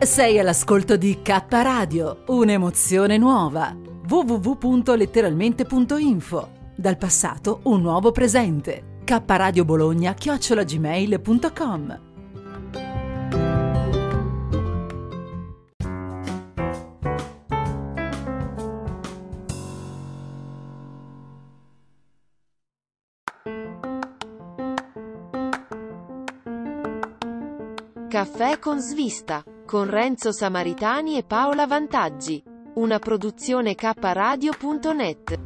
Sei all'ascolto di K Radio, un'emozione nuova. www.letteralmente.info. Dal passato un nuovo presente. K Radio Bologna chiocciolagmail.com. Caffè con svista, con Renzo Samaritani e Paola Vantaggi. Una produzione kradio.net.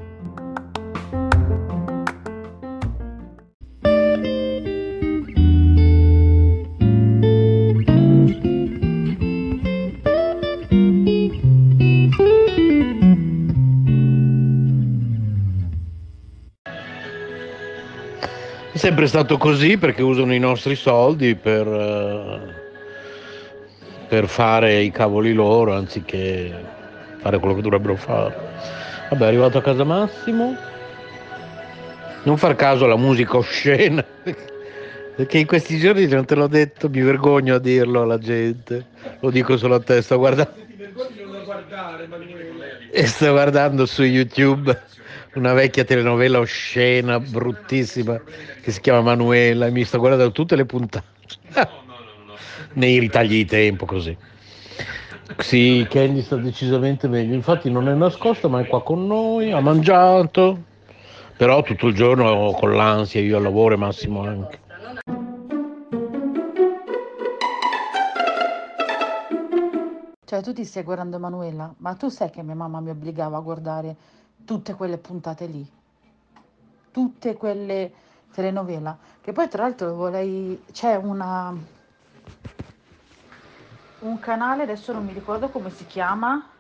È sempre stato così perché usano i nostri soldi per, eh, per fare i cavoli loro anziché fare quello che dovrebbero fare. Vabbè, è arrivato a casa Massimo. Non far caso alla musica oscena, perché in questi giorni non te l'ho detto, mi vergogno a dirlo alla gente. Lo dico solo a te, sto guardando. E sto guardando su YouTube una vecchia telenovela oscena, bruttissima, che si chiama Manuela, e mi sto guardando tutte le puntate. Nei ritagli di tempo così. Sì, Candy sta decisamente meglio, infatti non è nascosta ma è qua con noi, ha mangiato, però tutto il giorno con l'ansia, io al lavoro e Massimo anche. Cioè, tu ti stai guardando Emanuela, ma tu sai che mia mamma mi obbligava a guardare tutte quelle puntate lì, tutte quelle telenovela, che poi tra l'altro vorrei, c'è una, un canale, adesso non mi ricordo come si chiama,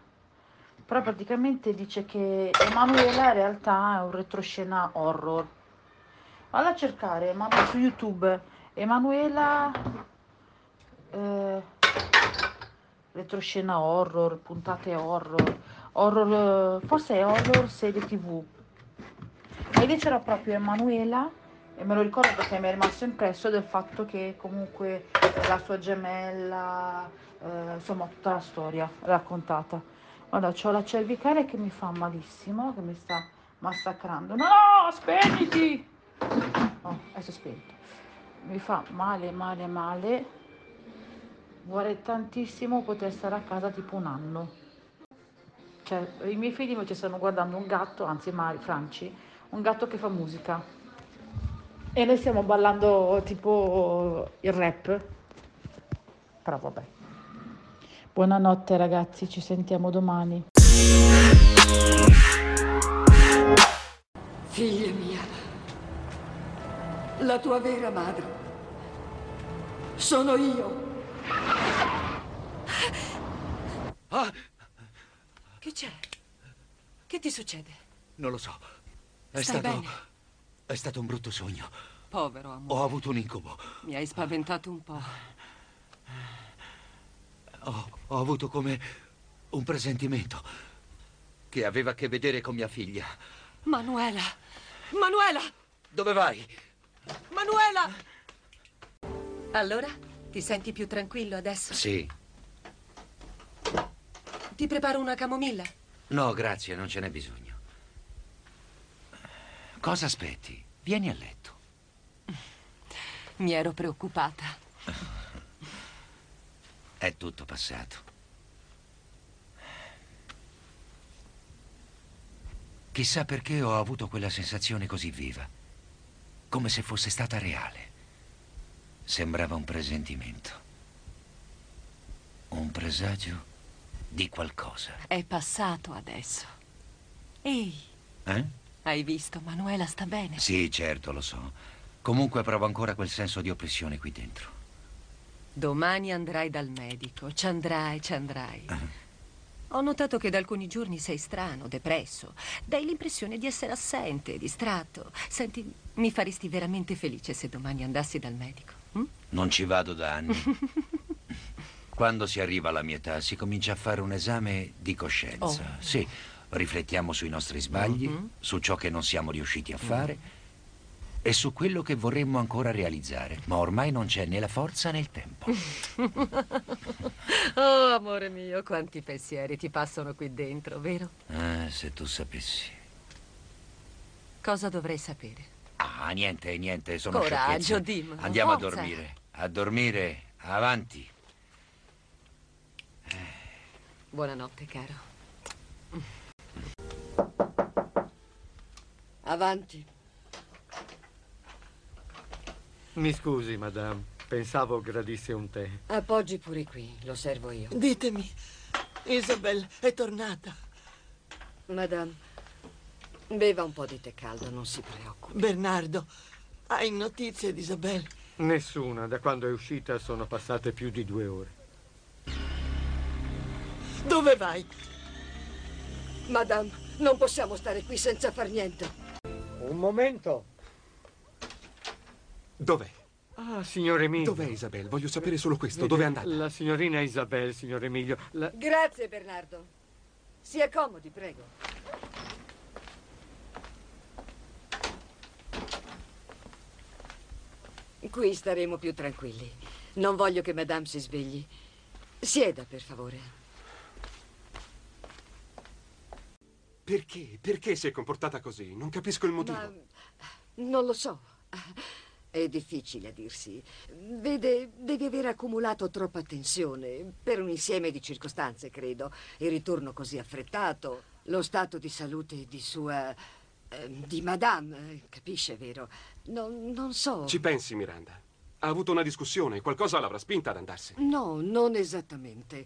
però praticamente dice che Emanuela in realtà è un retroscena horror. Vado a cercare ma su YouTube Emanuela eh, retroscena horror, puntate horror, horror, eh, forse è horror serie tv. E lì c'era proprio Emanuela e me lo ricordo perché mi è rimasto impresso del fatto che comunque la sua gemella, eh, insomma tutta la storia raccontata. Guarda, ho la cervicale che mi fa malissimo, che mi sta massacrando. No, spegniti! Oh, adesso spento. Mi fa male, male, male. Vorrei tantissimo poter stare a casa tipo un anno. Cioè, i miei figli invece stanno guardando un gatto, anzi Mari, Franci, un gatto che fa musica. E noi stiamo ballando tipo il rap. Però vabbè. Buonanotte ragazzi, ci sentiamo domani. Figlia mia, la tua vera madre sono io. Ah, Che c'è? Che ti succede? non lo so. È Stai stato. bene? È stato un brutto sogno. Povero amore. Ho avuto un incubo. Mi hai spaventato un po'. Ho, ho avuto come un presentimento che aveva a che vedere con mia figlia. Manuela! Manuela! Dove vai? Manuela! Allora, ti senti più tranquillo adesso? Sì. Ti preparo una camomilla? No, grazie, non ce n'è bisogno. Cosa aspetti? Vieni a letto. Mi ero preoccupata. È tutto passato. Chissà perché ho avuto quella sensazione così viva, come se fosse stata reale. Sembrava un presentimento. Un presagio di qualcosa. È passato adesso. Ehi, Eh? Hai visto? Manuela sta bene. Sì, certo, lo so. Comunque provo ancora quel senso di oppressione qui dentro. Domani andrai dal medico. Ci andrai, ci andrai. Ho notato che da alcuni giorni sei strano, depresso. Dai l'impressione di essere assente, distratto. Senti, mi faresti veramente felice se domani andassi dal medico. hm? Non ci vado da anni. Quando si arriva alla mia età si comincia a fare un esame di coscienza. Oh. Sì, riflettiamo sui nostri sbagli, Mhm. su ciò che non siamo riusciti a fare e su quello che vorremmo ancora realizzare. Ma ormai non c'è né la forza né il tempo. Oh, amore mio, quanti pensieri ti passano qui dentro, vero? Ah, se tu sapessi. Cosa dovrei sapere? Ah, niente, niente, sono Coraggio, sciocchezze. dimmelo, Andiamo forza. a dormire. A dormire, avanti. Buonanotte, caro. Avanti. Mi scusi, madame. Pensavo gradisse un tè. Appoggi pure qui, lo servo io. Ditemi, Isabel è tornata. Madame, beva un po' di tè caldo, non si preoccupi. Bernardo, hai notizie di Isabel? Nessuna. Da quando è uscita sono passate più di due ore. Dove vai? Madame, non possiamo stare qui senza far niente. Un momento. Dov'è? Ah, signor Emilio. Dov'è Isabel? Voglio sapere solo questo. Dove è andata? La signorina Isabel, signor Emilio. La... Grazie, Bernardo. Si accomodi, prego. Qui staremo più tranquilli. Non voglio che Madame si svegli. Sieda, per favore. Perché? Perché si è comportata così? Non capisco il motivo. Ma non lo so. È difficile a dirsi. Vede, devi aver accumulato troppa tensione per un insieme di circostanze, credo. Il ritorno così affrettato, lo stato di salute di sua. eh, di Madame, eh, capisce, vero? Non, non so. Ci pensi, Miranda? Ha avuto una discussione, qualcosa l'avrà spinta ad andarsene. No, non esattamente.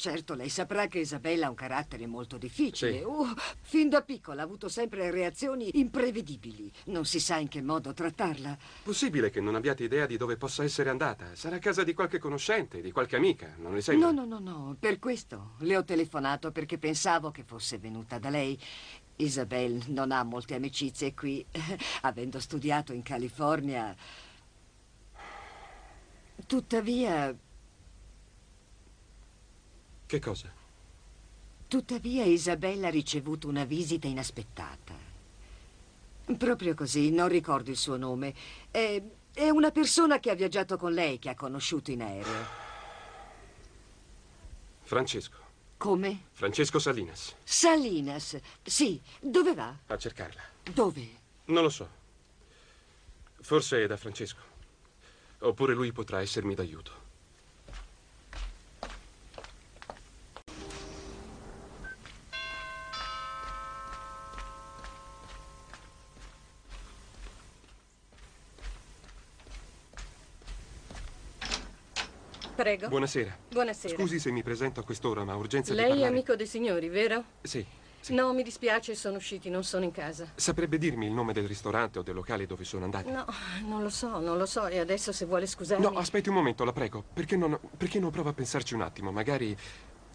Certo, lei saprà che Isabella ha un carattere molto difficile. Sì. Uh, fin da piccola ha avuto sempre reazioni imprevedibili. Non si sa in che modo trattarla. Possibile che non abbiate idea di dove possa essere andata? Sarà a casa di qualche conoscente, di qualche amica, non le sembra? No, no, no, no, per questo le ho telefonato perché pensavo che fosse venuta da lei. Isabel non ha molte amicizie qui, avendo studiato in California. Tuttavia, Che cosa? tuttavia Isabella ha ricevuto una visita inaspettata. Proprio così, non ricordo il suo nome. È, è una persona che ha viaggiato con lei, che ha conosciuto in aereo. Francesco. Come? Francesco Salinas. Salinas. Sì, dove va? A cercarla. Dove? Non lo so. Forse è da Francesco. Oppure lui potrà essermi d'aiuto. Prego. Buonasera. Buonasera. Scusi se mi presento a quest'ora, ma ho urgenza di Lei è parlare. amico dei signori, vero? Sì. No, mi dispiace, sono usciti, non sono in casa. Saprebbe dirmi il nome del ristorante o del locale dove sono andati? No, non lo so, non lo so. E adesso se vuole scusarmi. No, aspetti un momento, la prego. Perché non, perché non prova a pensarci un attimo? Magari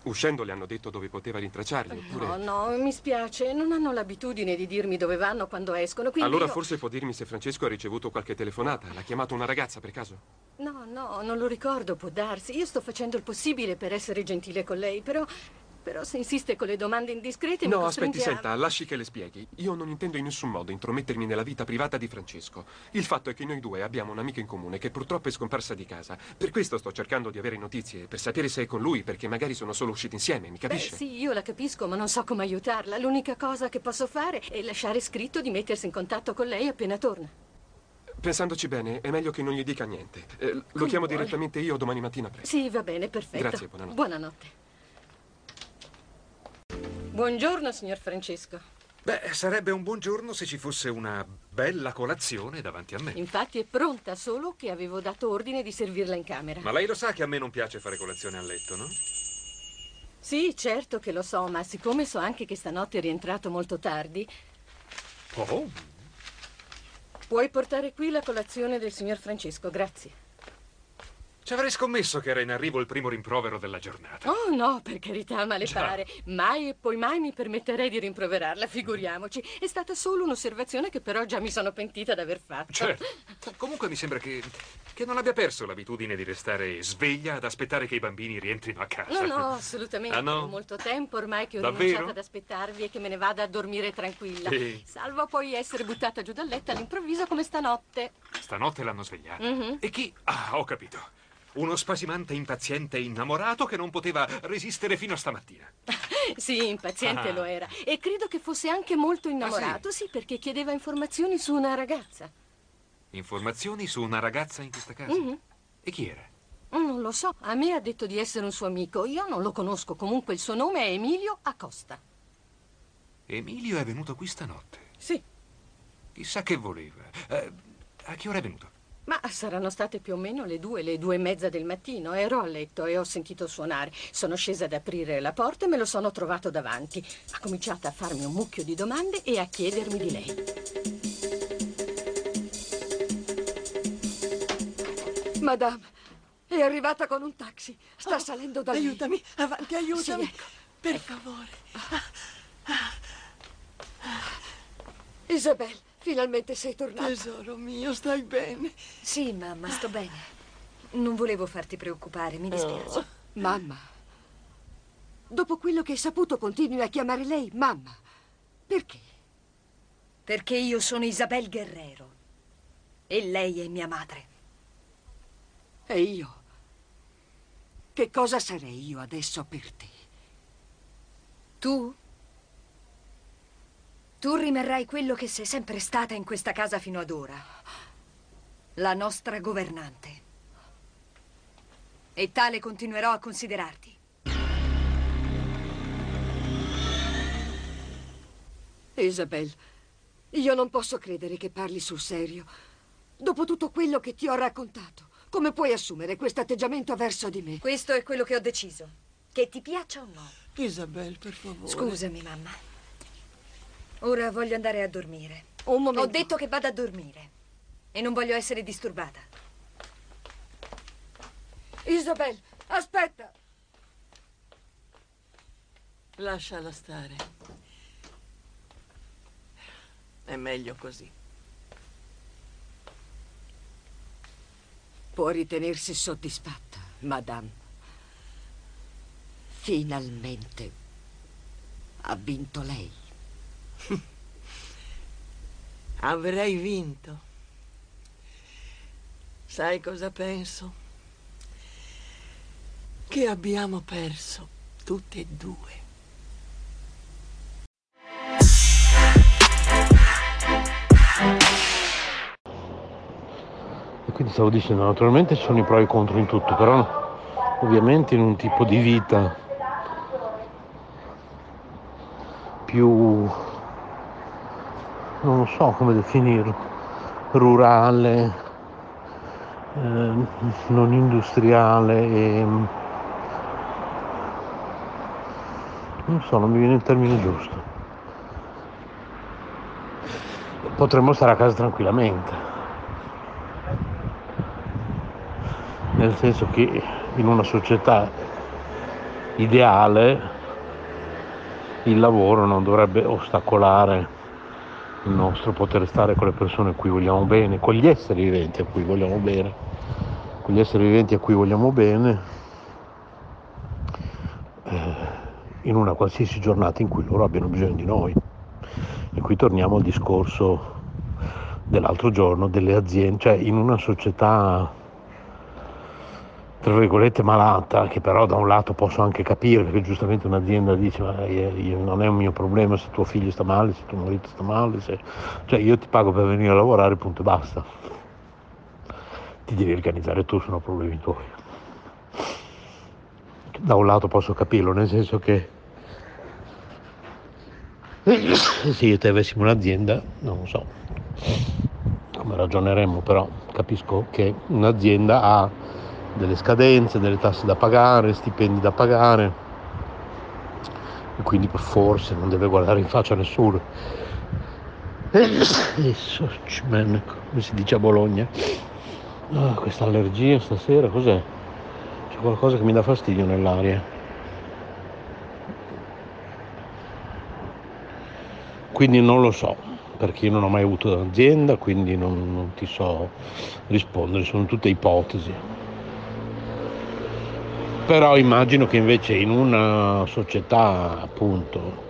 uscendo le hanno detto dove poteva rintracciarli, oppure... No, no, mi spiace. Non hanno l'abitudine di dirmi dove vanno quando escono. Quindi allora io- forse può dirmi se Francesco ha ricevuto qualche telefonata. L'ha chiamato una ragazza per caso? No, no, non lo ricordo, può darsi. Io sto facendo il possibile per essere gentile con lei, però. Però se insiste con le domande indiscrete mi No, aspetti, costringe a- senta, lasci che le spieghi. Io non intendo in nessun modo intromettermi nella vita privata di Francesco. Il fatto è che noi due abbiamo un'amica in comune che purtroppo è scomparsa di casa. Per questo sto cercando di avere notizie, per sapere se è con lui, perché magari sono solo usciti insieme, mi Beh, capisce? sì, io la capisco, ma non so come aiutarla. L'unica cosa che posso fare è lasciare scritto di mettersi in contatto con lei appena torna. Pensandoci bene, è meglio che non gli dica niente. Eh, lo chiamo vuole. direttamente io domani mattina presto. Sì, va bene, perfetto. Grazie, buonanotte. Buonanotte. Buongiorno, signor Francesco. Beh, sarebbe un buon giorno se ci fosse una bella colazione davanti a me. Infatti è pronta, solo che avevo dato ordine di servirla in camera. Ma lei lo sa che a me non piace fare colazione a letto, no? Sì, certo che lo so, ma siccome so anche che stanotte è rientrato molto tardi, Oh, Puoi portare qui la colazione del signor Francesco, grazie. Ci avrei scommesso che era in arrivo il primo rimprovero della giornata. Oh no, per carità, ma le Già. pare. Mai e poi mai mi permetterei di rimproverarla, figuriamoci. È stata solo un'osservazione che però già mi sono pentita d'aver fatto. Certo. Comunque mi sembra che, che non abbia perso l'abitudine di restare sveglia ad aspettare che i bambini rientrino a casa. No, no, assolutamente. Ah, no? È molto tempo ormai che ho Davvero? rinunciato ad aspettarvi e che me ne vada a dormire tranquilla. Sì. Salvo poi essere buttata giù dal letto all'improvviso come stanotte. Stanotte l'hanno svegliata. Mhm. E chi? Ah, ho capito. Uno spasimante impaziente innamorato che non poteva resistere fino a stamattina. Sì, impaziente Ah. lo era. E credo che fosse anche molto innamorato, sì, perché chiedeva informazioni su una ragazza. Informazioni su una ragazza in questa casa. Mhm. E chi era? Non lo so, a me ha detto di essere un suo amico. Io non lo conosco, comunque il suo nome è Emilio Acosta. Emilio è venuto qui stanotte. Sì. Chissà che voleva. Eh, a che ora è venuto? Ma saranno state più o meno le due, le due e mezza del mattino. Ero a letto e ho sentito suonare. Sono scesa ad aprire la porta e me lo sono trovato davanti. Ha cominciato a farmi un mucchio di domande e a chiedermi di lei. Madame, è arrivata con un taxi. Sta salendo da lì. Oh, Aiutami, avanti, aiutami. Sì, ecco. Per favore. Isabel, finalmente sei tornata. Tesoro mio, stai bene? Sì, mamma, sto bene. Non volevo farti preoccupare, mi dispiace. Oh. Mamma, dopo quello che hai saputo continui a chiamare lei mamma. Perché? Perché io sono Isabel Guerrero e lei è mia madre. E io? Che cosa sarei io adesso per te? Tu? Tu rimarrai quello che sei sempre stata in questa casa fino ad ora. La nostra governante. E tale continuerò a considerarti. Isabel, io non posso credere che parli sul serio. Dopo tutto quello che ti ho raccontato, come puoi assumere questo atteggiamento verso di me? Questo è quello che ho deciso. Che ti piaccia o no. Isabel, per favore. Scusami, mamma. Ora voglio andare a dormire. Un momento. Ho detto che vado a dormire. E non voglio essere disturbata. Isabel, aspetta! Lasciala stare. È meglio così. Può ritenersi soddisfatta, madame. Finalmente ha vinto lei. Avrei vinto. Sai cosa penso? Che abbiamo perso tutte e due. E quindi stavo dicendo, naturalmente ci sono i pro e i contro in tutto, però ovviamente in un tipo di vita più, non lo so come definirlo, rurale, eh, non industriale e non so, non mi viene il termine giusto. Potremmo stare a casa tranquillamente. nel senso che in una società ideale il lavoro non dovrebbe ostacolare il nostro poter stare con le persone a cui vogliamo bene, con gli esseri viventi a cui vogliamo bene, con gli esseri viventi a cui vogliamo bene, eh, in una qualsiasi giornata in cui loro abbiano bisogno di noi. E qui torniamo al discorso dell'altro giorno delle aziende, cioè in una società tra virgolette malata, che però da un lato posso anche capire, perché giustamente un'azienda dice ma io- io- non è un mio problema se tuo figlio sta male, se tuo marito sta male, se... cioè io ti pago per venire a lavorare, punto e basta. Ti devi organizzare tu, sono problemi tuoi. Da un lato posso capirlo, nel senso che se io te avessimo un'azienda, non lo so come ragioneremmo, però capisco che un'azienda ha delle scadenze, delle tasse da pagare, stipendi da pagare e quindi forse non deve guardare in faccia a nessuno. Come si dice a Bologna. Ah, questa allergia stasera, cos'è? C'è qualcosa che mi dà fastidio nell'aria. Quindi non lo so, perché io non ho mai avuto un'azienda, quindi non, non ti so rispondere, sono tutte ipotesi. Però immagino che invece in una società appunto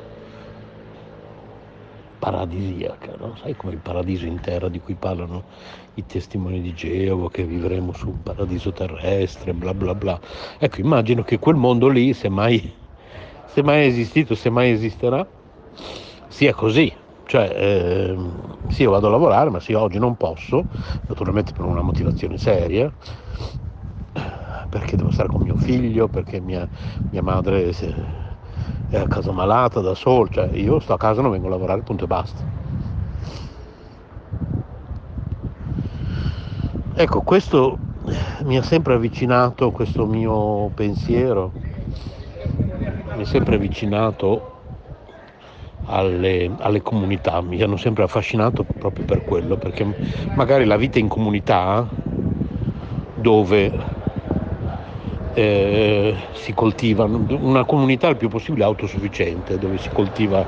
paradisiaca, no? sai come il paradiso in terra di cui parlano i testimoni di Geova, che vivremo su un paradiso terrestre, bla bla bla. Ecco, immagino che quel mondo lì, se mai, se mai è esistito, se mai esisterà, sia così. Cioè, eh, sì, io vado a lavorare, ma sì, oggi non posso, naturalmente per una motivazione seria, perché devo stare con mio figlio, perché mia, mia madre è a casa malata da sola, cioè io sto a casa, non vengo a lavorare, punto e basta. Ecco, questo mi ha sempre avvicinato, questo mio pensiero, mi ha sempre avvicinato alle, alle, comunità, mi hanno sempre affascinato proprio per quello, perché magari la vita in comunità dove eh, si coltiva una comunità il più possibile autosufficiente, dove si coltiva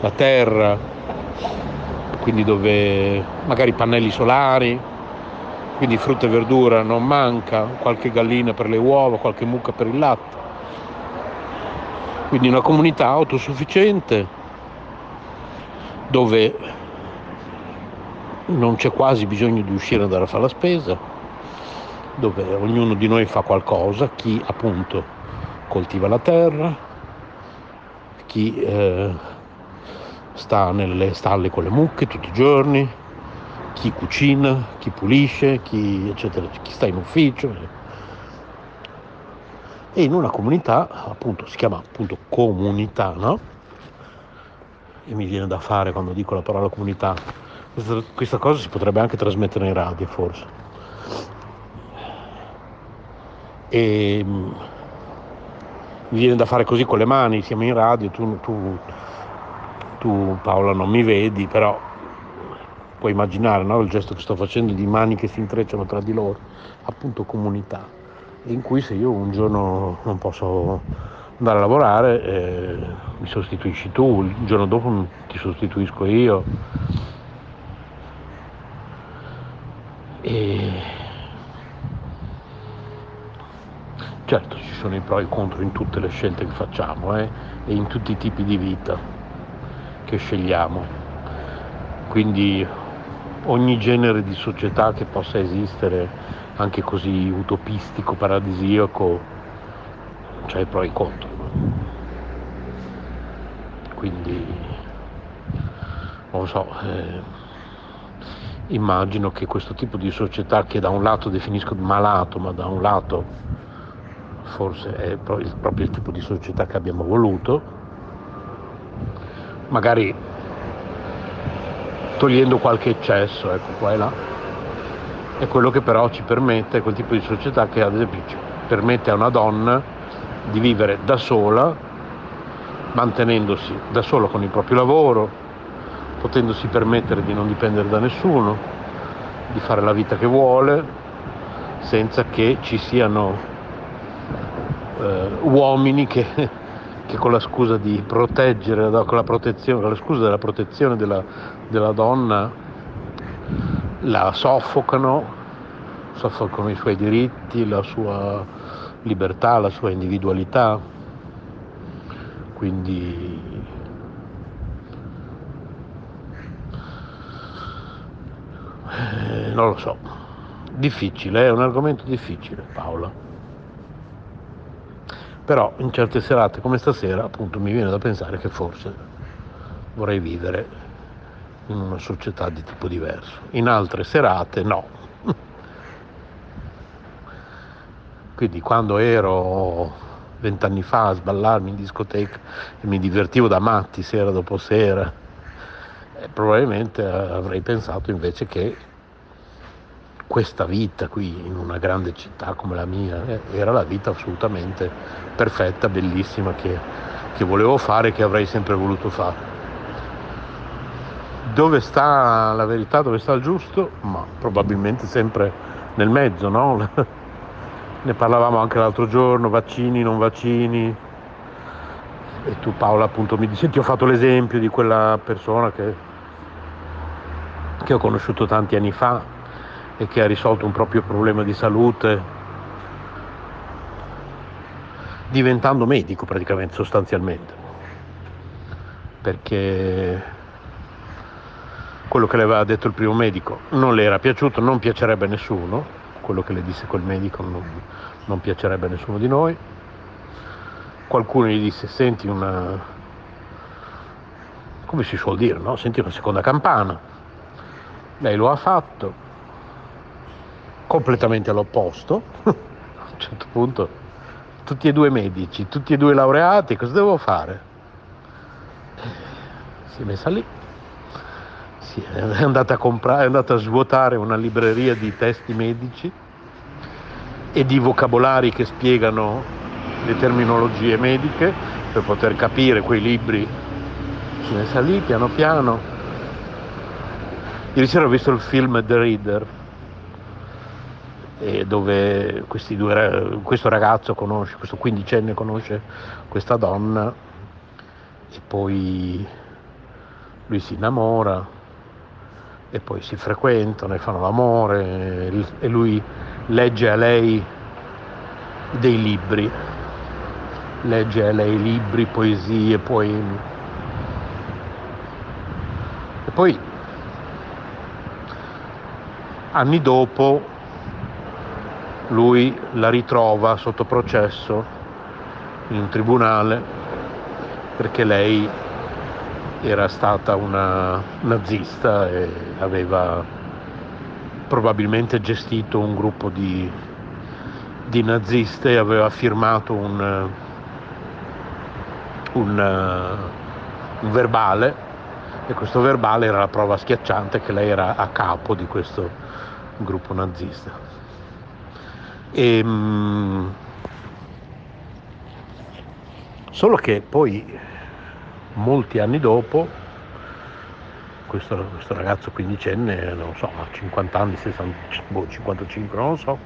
la terra, quindi dove magari pannelli solari, quindi frutta e verdura non manca, qualche gallina per le uova, qualche mucca per il latte. Quindi una comunità autosufficiente dove non c'è quasi bisogno di uscire andare a fare la spesa, dove ognuno di noi fa qualcosa, chi appunto coltiva la terra, chi eh, sta nelle stalle con le mucche tutti i giorni, chi cucina, chi pulisce, chi, eccetera, chi sta in ufficio. E in una comunità, appunto, si chiama appunto comunità, no? e mi viene da fare quando dico la parola comunità. Questa, questa cosa si potrebbe anche trasmettere in radio forse. E mm, mi viene da fare così con le mani, siamo in radio, tu, tu, tu Paola non mi vedi, però puoi immaginare no? il gesto che sto facendo di mani che si intrecciano tra di loro, appunto comunità, in cui se io un giorno non posso andare a lavorare, eh, mi sostituisci tu, il giorno dopo ti sostituisco io. E... Certo ci sono i pro e i contro in tutte le scelte che facciamo eh, e in tutti i tipi di vita che scegliamo. Quindi ogni genere di società che possa esistere, anche così utopistico, paradisiaco, c'è i pro e i contro quindi non so, eh, immagino che questo tipo di società che da un lato definisco malato, ma da un lato forse è proprio il tipo di società che abbiamo voluto, magari togliendo qualche eccesso, ecco qua e là, è quello che però ci permette, quel tipo di società che ad esempio ci permette a una donna di vivere da sola mantenendosi da solo con il proprio lavoro, potendosi permettere di non dipendere da nessuno, di fare la vita che vuole, senza che ci siano eh, uomini che, che, con la scusa di proteggere, con la, con la scusa della protezione della, della donna la soffocano, soffocano i suoi diritti, la sua libertà, la sua individualità quindi eh, non lo so, difficile, è un argomento difficile Paola. Però in certe serate come stasera appunto mi viene da pensare che forse vorrei vivere in una società di tipo diverso. In altre serate no. Quindi quando ero vent'anni fa a sballarmi in discoteca e mi divertivo da matti sera dopo sera. E probabilmente avrei pensato invece che questa vita qui in una grande città come la mia eh, era la vita assolutamente perfetta, bellissima che, che volevo fare e che avrei sempre voluto fare. dove sta la verità, dove sta il giusto? Ma probabilmente sempre nel mezzo, no? Ne parlavamo anche l'altro giorno, vaccini, non vaccini. E tu Paola appunto mi dici, ti ho fatto l'esempio di quella persona che, che ho conosciuto tanti anni fa e che ha risolto un proprio problema di salute diventando medico praticamente, sostanzialmente. Perché quello che le aveva detto il primo medico non le era piaciuto, non piacerebbe a nessuno, quello che le disse quel medico non, non piacerebbe a nessuno di noi. Qualcuno gli disse senti una, come si suol dire, no? senti una seconda campana. Lei lo ha fatto, completamente all'opposto. a un certo punto, tutti e due medici, tutti e due laureati, cosa devo fare? Si è messa lì, si è andata a comprare, è andata a svuotare una libreria di testi medici e di vocabolari che spiegano le terminologie mediche per poter capire quei libri. Si è messa lì piano piano. Ieri sera ho visto il film The Reader, dove due, questo ragazzo conosce, questo quindicenne conosce questa donna e poi lui si innamora e poi si frequentano e fanno l'amore e lui legge a lei dei libri, legge a lei libri, poesie, poemi. E poi anni dopo lui la ritrova sotto processo in un tribunale perché lei era stata una nazista e aveva probabilmente gestito un gruppo di, di naziste e aveva firmato un, un, un verbale e questo verbale era la prova schiacciante che lei era a capo di questo gruppo nazista. E, mh, solo che poi molti anni dopo questo, questo ragazzo quindicenne, non so, ha 50 anni, 60, boh, 55, non lo so,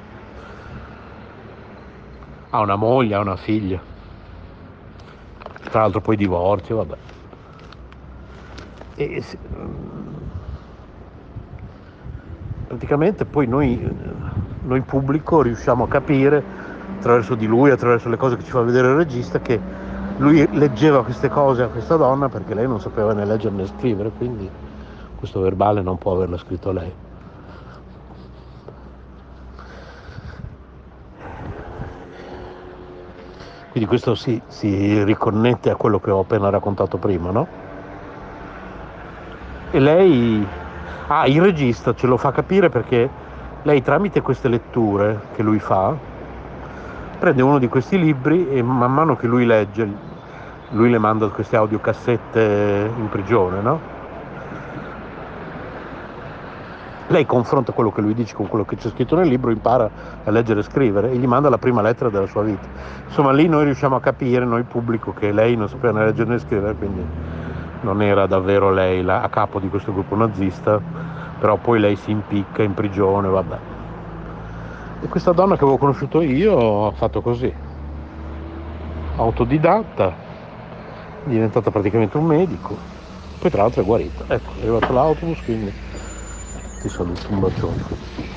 ha una moglie, ha una figlia, tra l'altro poi divorzio, vabbè. E, praticamente poi noi, noi pubblico riusciamo a capire attraverso di lui, attraverso le cose che ci fa vedere il regista, che lui leggeva queste cose a questa donna perché lei non sapeva né leggere né scrivere, quindi questo verbale non può averlo scritto lei. Quindi questo si, si riconnette a quello che ho appena raccontato prima, no? E lei, ah, il regista ce lo fa capire perché lei tramite queste letture che lui fa, prende uno di questi libri e man mano che lui legge, lui le manda queste audiocassette in prigione, no? Lei confronta quello che lui dice con quello che c'è scritto nel libro, impara a leggere e scrivere e gli manda la prima lettera della sua vita. Insomma, lì noi riusciamo a capire, noi pubblico, che lei non sapeva né leggere né scrivere, quindi non era davvero lei la, a capo di questo gruppo nazista, però poi lei si impicca in prigione, vabbè. E questa donna che avevo conosciuto io ha fatto così, autodidatta, è diventata praticamente un medico, poi tra l'altro è guarita. Ecco, è arrivato l'autobus, quindi ti saluto, un bacione.